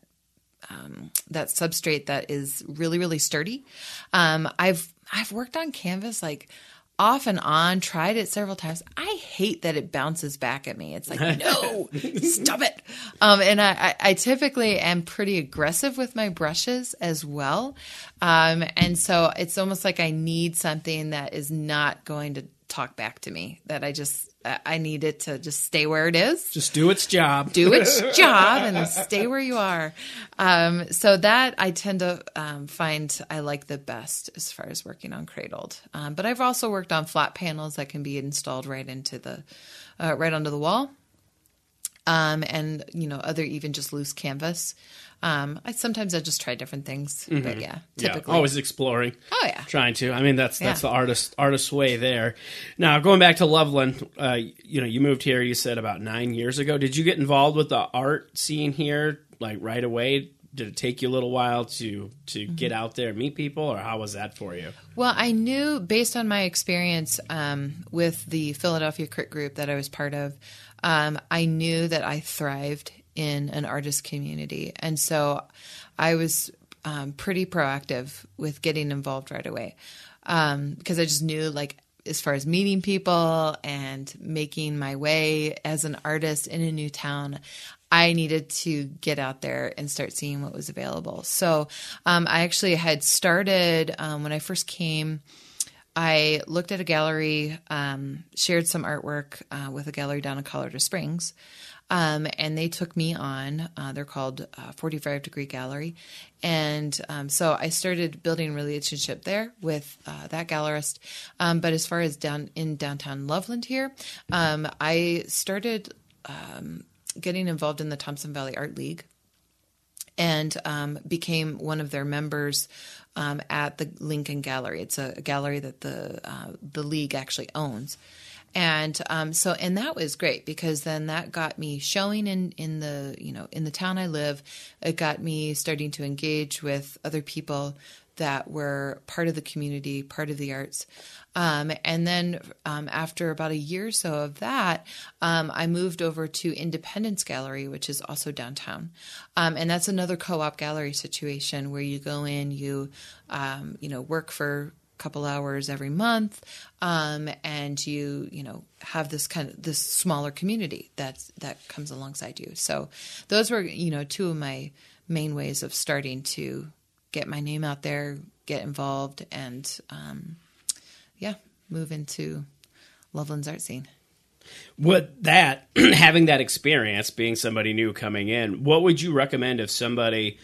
um that substrate that is really really sturdy um i've i've worked on canvas like off and on tried it several times. I hate that it bounces back at me. It's like [laughs] no stop it. Um and I, I i typically am pretty aggressive with my brushes as well. Um and so it's almost like i need something that is not going to talk back to me that i just I- need it to just stay where it is Just do its job. do its [laughs] job and stay where you are. Um, so that I tend to um, find I like the best as far as working on cradled. Um, but I've also worked on flat panels that can be installed right into the uh, right onto the wall. Um, and you know other even just loose canvas. Um, I sometimes I just try different things, but yeah, Yeah, typically. always exploring. Oh, yeah. trying to. I mean, that's that's Yeah. the artist artist's way there. Now, going back to Loveland, uh, you know, you moved here. You said about nine years ago. Did you get involved with the art scene here like right away? Did it take you a little while to to Mm-hmm. get out there and meet people, or how was that for you? Well, I knew based on my experience um, with the Philadelphia Crit Group that I was part of, um, I knew that I thrived in an artist community. And so I was um, pretty proactive with getting involved right away um, because I just knew, like, as far as meeting people and making my way as an artist in a new town, I needed to get out there and start seeing what was available. So um, I actually had started um, when I first came. I looked at a gallery, um, shared some artwork uh, with a gallery down in Colorado Springs, um, and they took me on. Uh, they're called uh, 45 Degree Gallery. And um, so I started building a relationship there with uh, that gallerist. Um, but as far as down in downtown Loveland here, um, I started um, getting involved in the Thompson Valley Art League and um, became one of their members at the Lincoln Gallery. It's a, a gallery that the uh, the league actually owns, and um, so and that was great because then that got me showing in in the you know in the town I live. It got me starting to engage with other people that were part of the community, part of the arts. Um, and then um, after about a year or so of that, um, I moved over to Independence Gallery, which is also downtown. Um, and that's another co-op gallery situation where you go in, you um, you know work for couple hours every month, um, and you you know have this kind of this smaller community that's that comes alongside you. So those were you know two of my main ways of starting to get my name out there, get involved, and um, yeah, move into Loveland's art scene. What that [clears throat] having that experience, being somebody new coming in, what would you recommend if somebody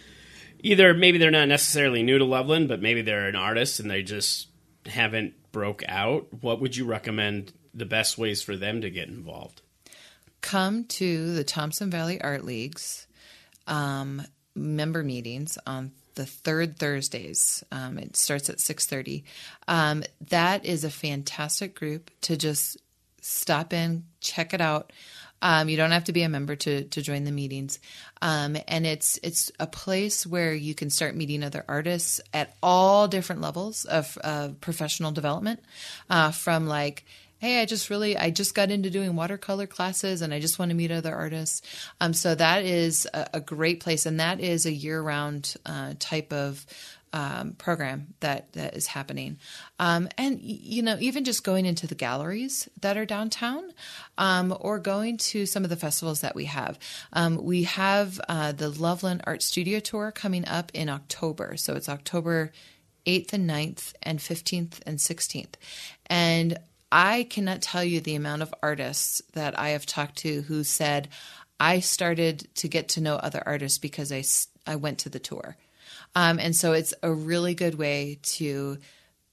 either maybe they're not necessarily new to Loveland, but maybe they're an artist and they just haven't broke out? What would you recommend the best ways for them to get involved? Come to the Thompson Valley Art League's um, member meetings on the third Thursdays. Um, it starts at six thirty. Um, that is a fantastic group to just stop in, check it out. Um, you don't have to be a member to to join the meetings, um, and it's it's a place where you can start meeting other artists at all different levels of uh, professional development, uh, from like hey i just really i just got into doing watercolor classes and i just want to meet other artists. Um, so that is a, a great place. And that is a year-round uh, type of um, program that, that is happening. Um, and you know even just going into the galleries that are downtown um, or going to some of the festivals that we have. Um, we have uh, the loveland art studio tour coming up in october. So it's october 8th and 9th and 15th and 16th and I cannot tell you the amount of artists that I have talked to who said, I started to get to know other artists because I, I went to the tour. Um, and so it's a really good way to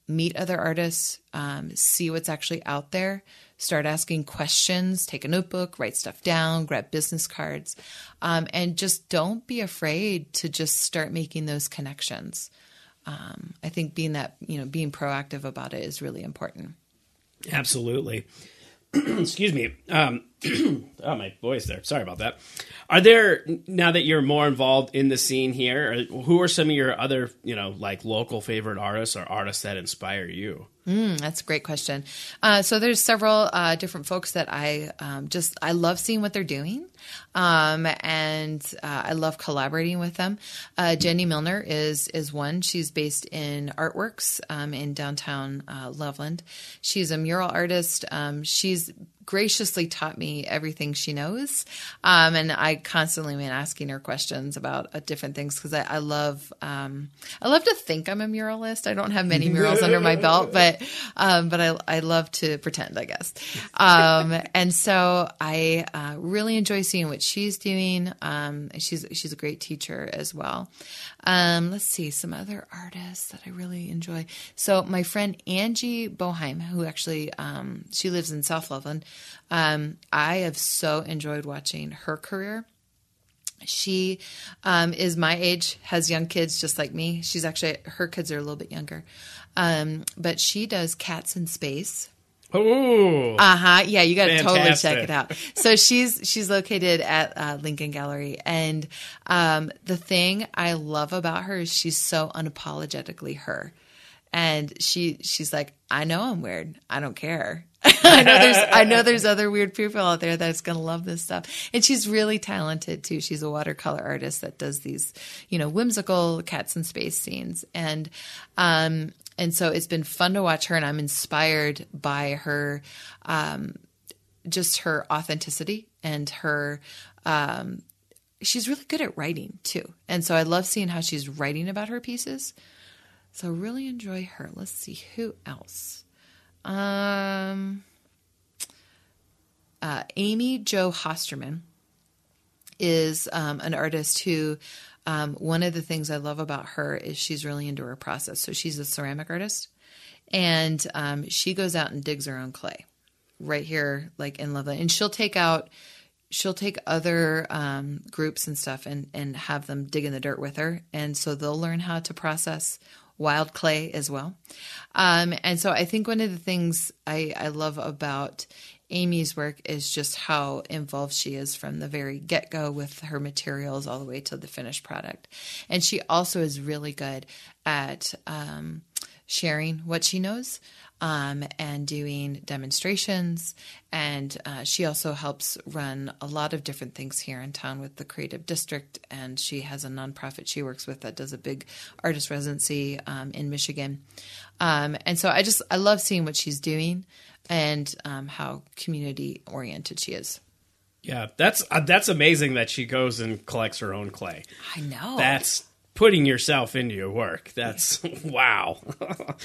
meet other artists, um, see what's actually out there, start asking questions, take a notebook, write stuff down, grab business cards, um, and just don't be afraid to just start making those connections. Um, I think being that, you know, being proactive about it is really important. Absolutely. [clears throat] Excuse me. Um, [clears throat] oh, my voice there. Sorry about that. Are there now that you're more involved in the scene here? Who are some of your other, you know, like local favorite artists or artists that inspire you? Mm, that's a great question. Uh, so there's several uh, different folks that I um, just I love seeing what they're doing, um, and uh, I love collaborating with them. Uh, Jenny Milner is is one. She's based in Artworks um, in downtown uh, Loveland. She's a mural artist. Um, she's graciously taught me everything she knows. Um, and I constantly been asking her questions about uh, different things because I, I, love um, I love to think I'm a muralist. I don't have many murals under my belt, [laughs] but um, but I, I love to pretend, I guess. Um, and so I uh, really enjoy seeing what she's doing. Um, she's she's a great teacher as well. Um, let's see some other artists that I really enjoy. So my friend Angie Boheim, who actually she lives in South Loveland. Um, I have so enjoyed watching her career. She um, is my age, has young kids just like me. She's actually, her kids are a little bit younger. Um, but she does Cats in Space. Oh, uh huh. Yeah, you got to totally check it out. So she's she's located at uh, Lincoln Gallery, and um, the thing I love about her is she's so unapologetically her, and she she's like, I know I'm weird, I don't care, [laughs] I know there's I know there's other weird people out there that's gonna love this stuff. And she's really talented too. She's a watercolor artist that does these, you know, whimsical cats in space scenes. And um and so it's been fun to watch her and I'm inspired by her um just her authenticity and her um she's really good at writing too. And so I love seeing how she's writing about her pieces. So really enjoy her. Let's see who else. Um, uh, Amy Jo Hosterman is um, an artist who um, one of the things I love about her is she's really into her process. So she's a ceramic artist, and um, she goes out and digs her own clay right here, like in Loveland, and she'll take out. She'll take other um, groups and stuff and, and have them dig in the dirt with her. And so they'll learn how to process wild clay as well. Um, and so I think one of the things I, I love about Amy's work is just how involved she is from the very get go with her materials all the way to the finished product. And she also is really good at um, sharing what she knows um, and doing demonstrations. And uh, she also helps run a lot of different things here in town with the Creative District. And she has a nonprofit she works with that does a big artist residency um, in Michigan. Um, and so I just, I love seeing what she's doing and um, how community oriented she is. Yeah, that's uh, that's amazing that she goes and collects her own clay. I know. That's putting yourself into your work. That's [laughs] wow. [laughs]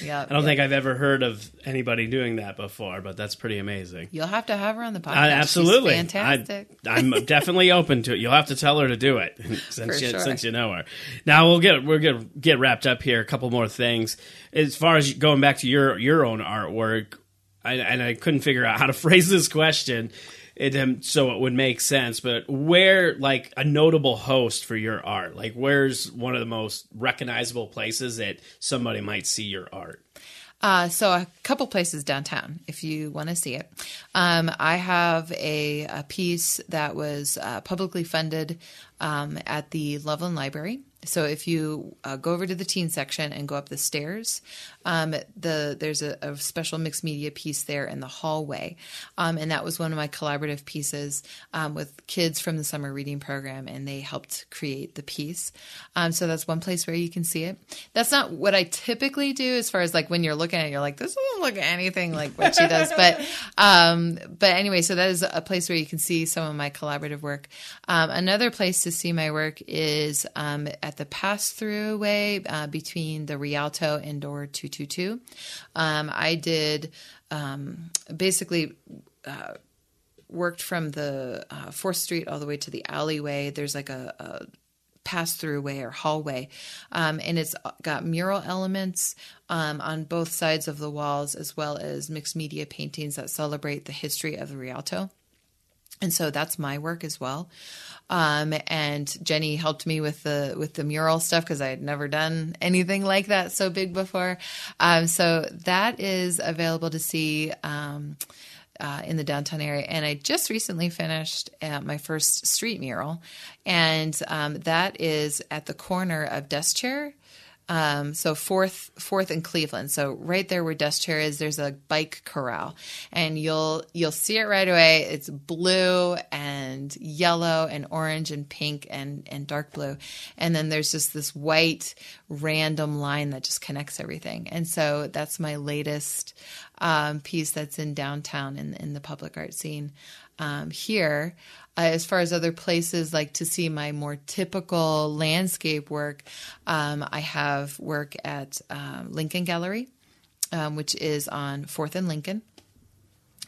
Yeah, I don't think I've ever heard of anybody doing that before, but that's pretty amazing. You'll have to have her on the podcast. Absolutely, She's fantastic. I, am [laughs] definitely open to it. You'll have to tell her to do it since you, sure. since you know her. Now we'll get we're gonna get wrapped up here. A couple more things as far as going back to your your own artwork. I, and I couldn't figure out how to [laughs] phrase this question. It, um, so it would make sense, but where like a notable host for your art? Like where's one of the most recognizable places that somebody might see your art? Uh, so a couple places downtown, if you want to see it. Um, I have a, a piece that was uh, publicly funded um, at the Loveland Library. So if you uh, go over to the teen section and go up the stairs, um, the there's a, a special mixed media piece there in the hallway, um, and that was one of my collaborative pieces um, with kids from the summer reading program, and they helped create the piece. Um, so that's one place where you can see it. That's not what I typically do, as far as like when you're looking at it, you're like, this doesn't look anything like what she does, but [laughs] um, but anyway, so that is a place where you can see some of my collaborative work. Um, another place to see my work is um, at the pass through way uh, between the Rialto and Door 222. Um, I did um, basically. Uh, worked from the uh, Fourth Street all the way to the alleyway. There's like a, a pass through way or hallway, um, and it's got mural elements um, on both sides of the walls, as well as mixed media paintings that celebrate the history of the Rialto. And so that's my work as well. Um, and Jenny helped me with the with the mural stuff because I had never done anything like that so big before. Um, so that is available to see. Um, uh, in the downtown area. And I just recently finished uh, my first street mural, and um, that is at the corner of Desk Chair. Um, so fourth, fourth and Cleveland. So right there where Desk Chair is, there's a bike corral, and you'll you'll see it right away. It's blue and yellow and orange and pink and and dark blue, and then there's just this white random line that just connects everything. And so that's my latest um, piece that's in downtown in in the public art scene um, here. Uh, as far as other places, like to see my more typical landscape work, um, I have work at um, Lincoln Gallery, um, which is on Fourth and Lincoln.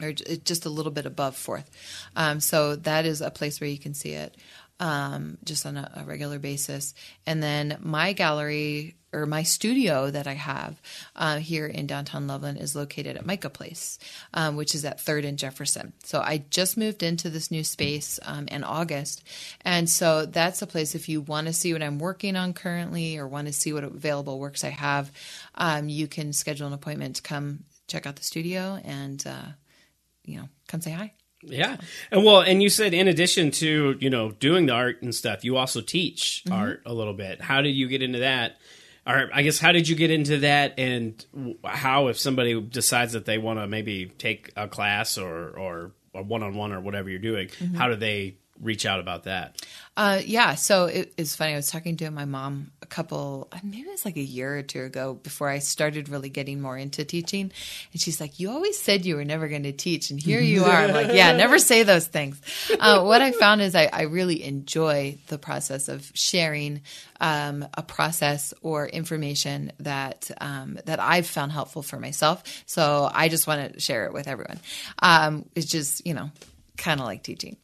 Or just a little bit above Fourth, um, so that is a place where you can see it um, just on a, a, regular basis. And then my gallery or my studio that I have uh, here in downtown Loveland is located at Micah Place, um, which is at Third and Jefferson. So I just moved into this new space um, in August, and so that's a place if you want to see what I'm working on currently or want to see what available works I have, um, you can schedule an appointment to come check out the studio and uh, you know come say hi. Yeah. And well, and you said in addition to, you know, doing the art and stuff, you also teach mm-hmm. art a little bit. How did you get into that? Or I guess how did you get into that and how if somebody decides that they want to maybe take a class or or a one-on-one or whatever you're doing, mm-hmm. how do they reach out about that? Uh, yeah, so it, it's funny. I was talking to my mom a couple, uh, maybe it was like a year or two ago before I started really getting more into teaching. And she's like, You always said you were never going to teach, and here you are. I'm like, Yeah, never say those things. Uh, what I found is I, I, really enjoy the process of sharing um, a process or information that um, that I've found helpful for myself. So I just want to share it with everyone. Um, it's just, you know, kind of like teaching.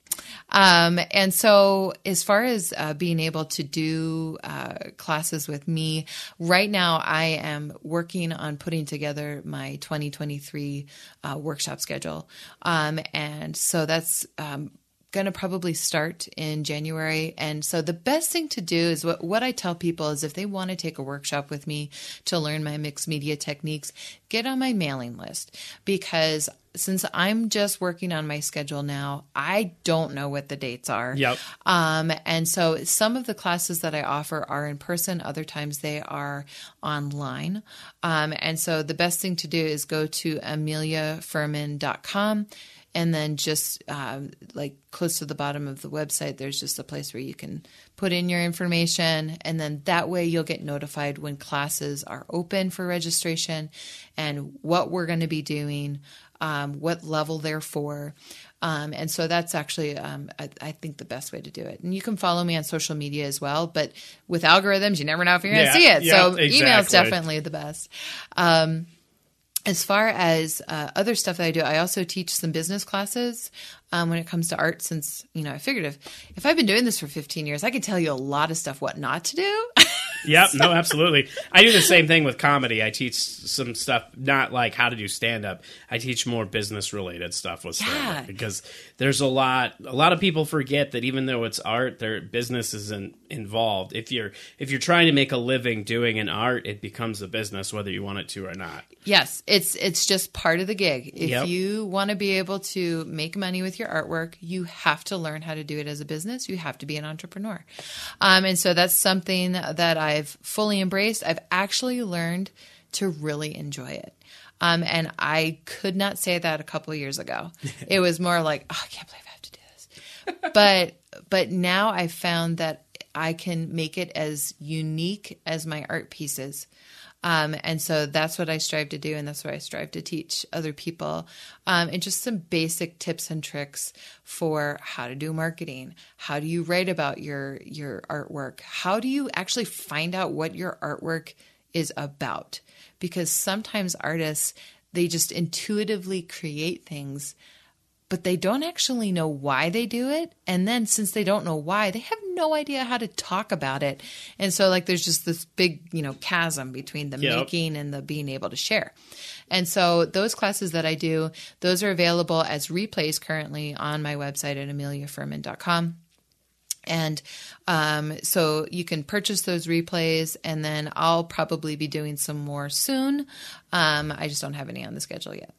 Um, and so, as far as uh, being able to do uh, classes with me, right now I am working on putting together my 2023 uh, workshop schedule. Um, and so that's um, going to probably start in January. And so the best thing to do is what, what I tell people is if they want to take a workshop with me to learn my mixed media techniques, get on my mailing list because since I'm just working on my schedule now, I don't know what the dates are. Yep. Um, and so some of the classes that I offer are in person, other times they are online. Um, and so the best thing to do is go to ameliafurman.com and then just um, like close to the bottom of the website there's just a place where you can put in your information and then that way you'll get notified when classes are open for registration and what we're going to be doing um, what level they're for um, and so that's actually um, I, I, think the best way to do it and you can follow me on social media as well but with algorithms you never know if you're going to yeah, see it yeah, so exactly. is definitely the best um, as far as uh, other stuff that I do, I also teach some business classes um, when it comes to art. Since you know, I figured if if I've been doing this for 15 years, I could tell you a lot of stuff what not to do. Yep, [laughs] so. no, absolutely. I do the same thing with comedy. I teach some stuff, not like how to do stand up. I teach more business related stuff with stand up yeah. because there's a lot. A lot of people forget that even though it's art, their business isn't involved. If you're if you're trying to make a living doing an art, it becomes a business whether you want it to or not. Yes, it's it's just part of the gig. If yep. you want to be able to make money with your artwork, you have to learn how to do it as a business. You have to be an entrepreneur, um, and so that's something that I've fully embraced. I've actually learned to really enjoy it. Um, and I could not say that a couple years ago. [laughs] it was more like, oh, I can't believe I have to do this. but but now I've found that I can make it as unique as my art pieces. Um, and so that's what I strive to do, and that's what I strive to teach other people. Um, and just some basic tips and tricks for how to do marketing. How do you write about your your artwork? How do you actually find out what your artwork is about? Because sometimes artists they just intuitively create things but they don't actually know why they do it. And then since they don't know why, they have no idea how to talk about it. And so like there's just this big, you know, chasm between the yep. making and the being able to share. And so those classes that I do, those are available as replays currently on my website at ameliafurman.com. And um, so you can purchase those replays, and then I'll probably be doing some more soon. Um, I just don't have any on the schedule yet.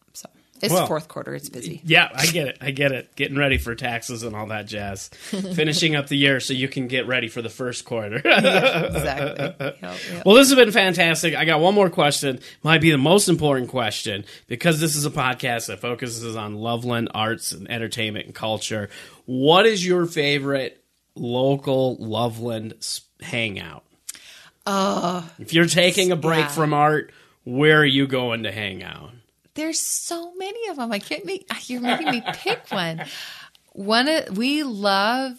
It's Well, fourth quarter. It's busy. Yeah, I get it. I get it. Getting ready for taxes and all that jazz. [laughs] Finishing up the year so you can get ready for the first quarter. [laughs] exactly. [laughs] Yep, yep. Well, this has been fantastic. I got one more question. Might be the most important question because this is a podcast that focuses on Loveland arts and entertainment and culture. What is your favorite local Loveland hangout? Oh, If you're taking a break Yeah. from art, where are you going to hang out? There's so many of them. I can't make. You're making me pick [laughs] one. One. of- We love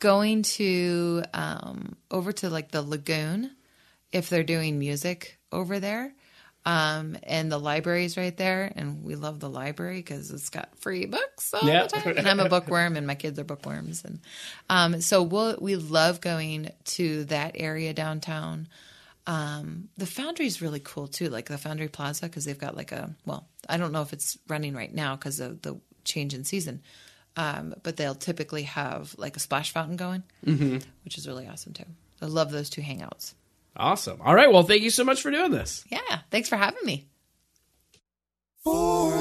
going to um, over to like the lagoon if they're doing music over there. Um, and the library's right there, and we love the library because it's got free books all Yeah. the time. And I'm a bookworm, and my kids are bookworms, and um, so we'll, we love going to that area downtown. Um, the Foundry is really cool too, like the Foundry Plaza, because they've got like a well, I don't know if it's running right now because of the change in season, um, but they'll typically have like a splash fountain going, mm-hmm. which is really awesome too. I love those two hangouts. Awesome. All right. Well, thank you so much for doing this. Yeah. Thanks for having me. For